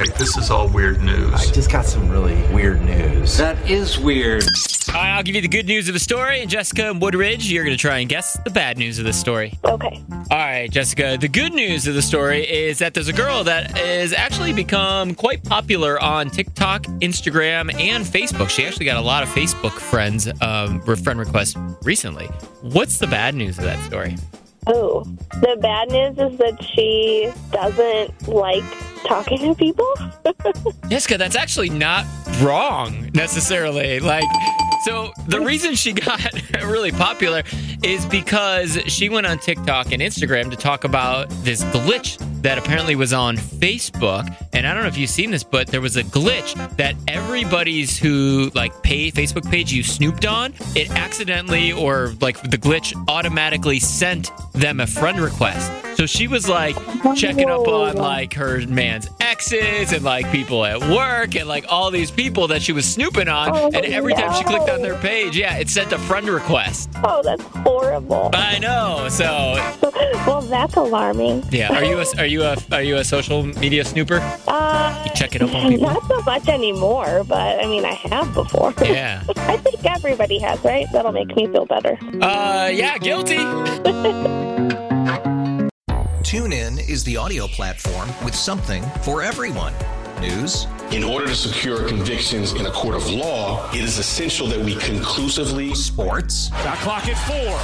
Okay, this is all weird news. I just got some really weird news. That is weird. All right, I'll give you the good news of the story, and Jessica and Woodridge, you're going to try and guess the bad news of the story. Okay. All right, Jessica, the good news of the story is that there's a girl that has actually become quite popular on TikTok, Instagram, and Facebook. She actually got a lot of Facebook friends, um, friend requests recently. What's the bad news of that story? Oh, the bad news is that she doesn't like talking to people. Jessica, that's actually not wrong necessarily. Like, so the reason she got really popular is because she went on TikTok and Instagram to talk about this glitch that apparently was on Facebook. And I don't know if you've seen this, but there was a glitch that everybody's who like pay Facebook page you snooped on, it accidentally or like the glitch automatically sent them a friend request. So she was like checking up on like her man's exes and like people at work and like all these people that she was snooping on. Oh, and every time she clicked on their page, yeah, it sent a friend request. oh, that's horrible. I know. So well, that's alarming. yeah, are you a are you a are you a social media snooper? You checking up on people? Not so much anymore, but I mean, I have before. Yeah. I think everybody has, right? That'll make me feel better. Uh, yeah, guilty. TuneIn is the audio platform with something for everyone. News, In order to secure convictions in a court of law, it is essential that we conclusively sports, Shot clock at four.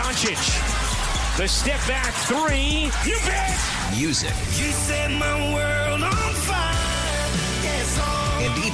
Doncic. The step back three. You bet. music, You set my world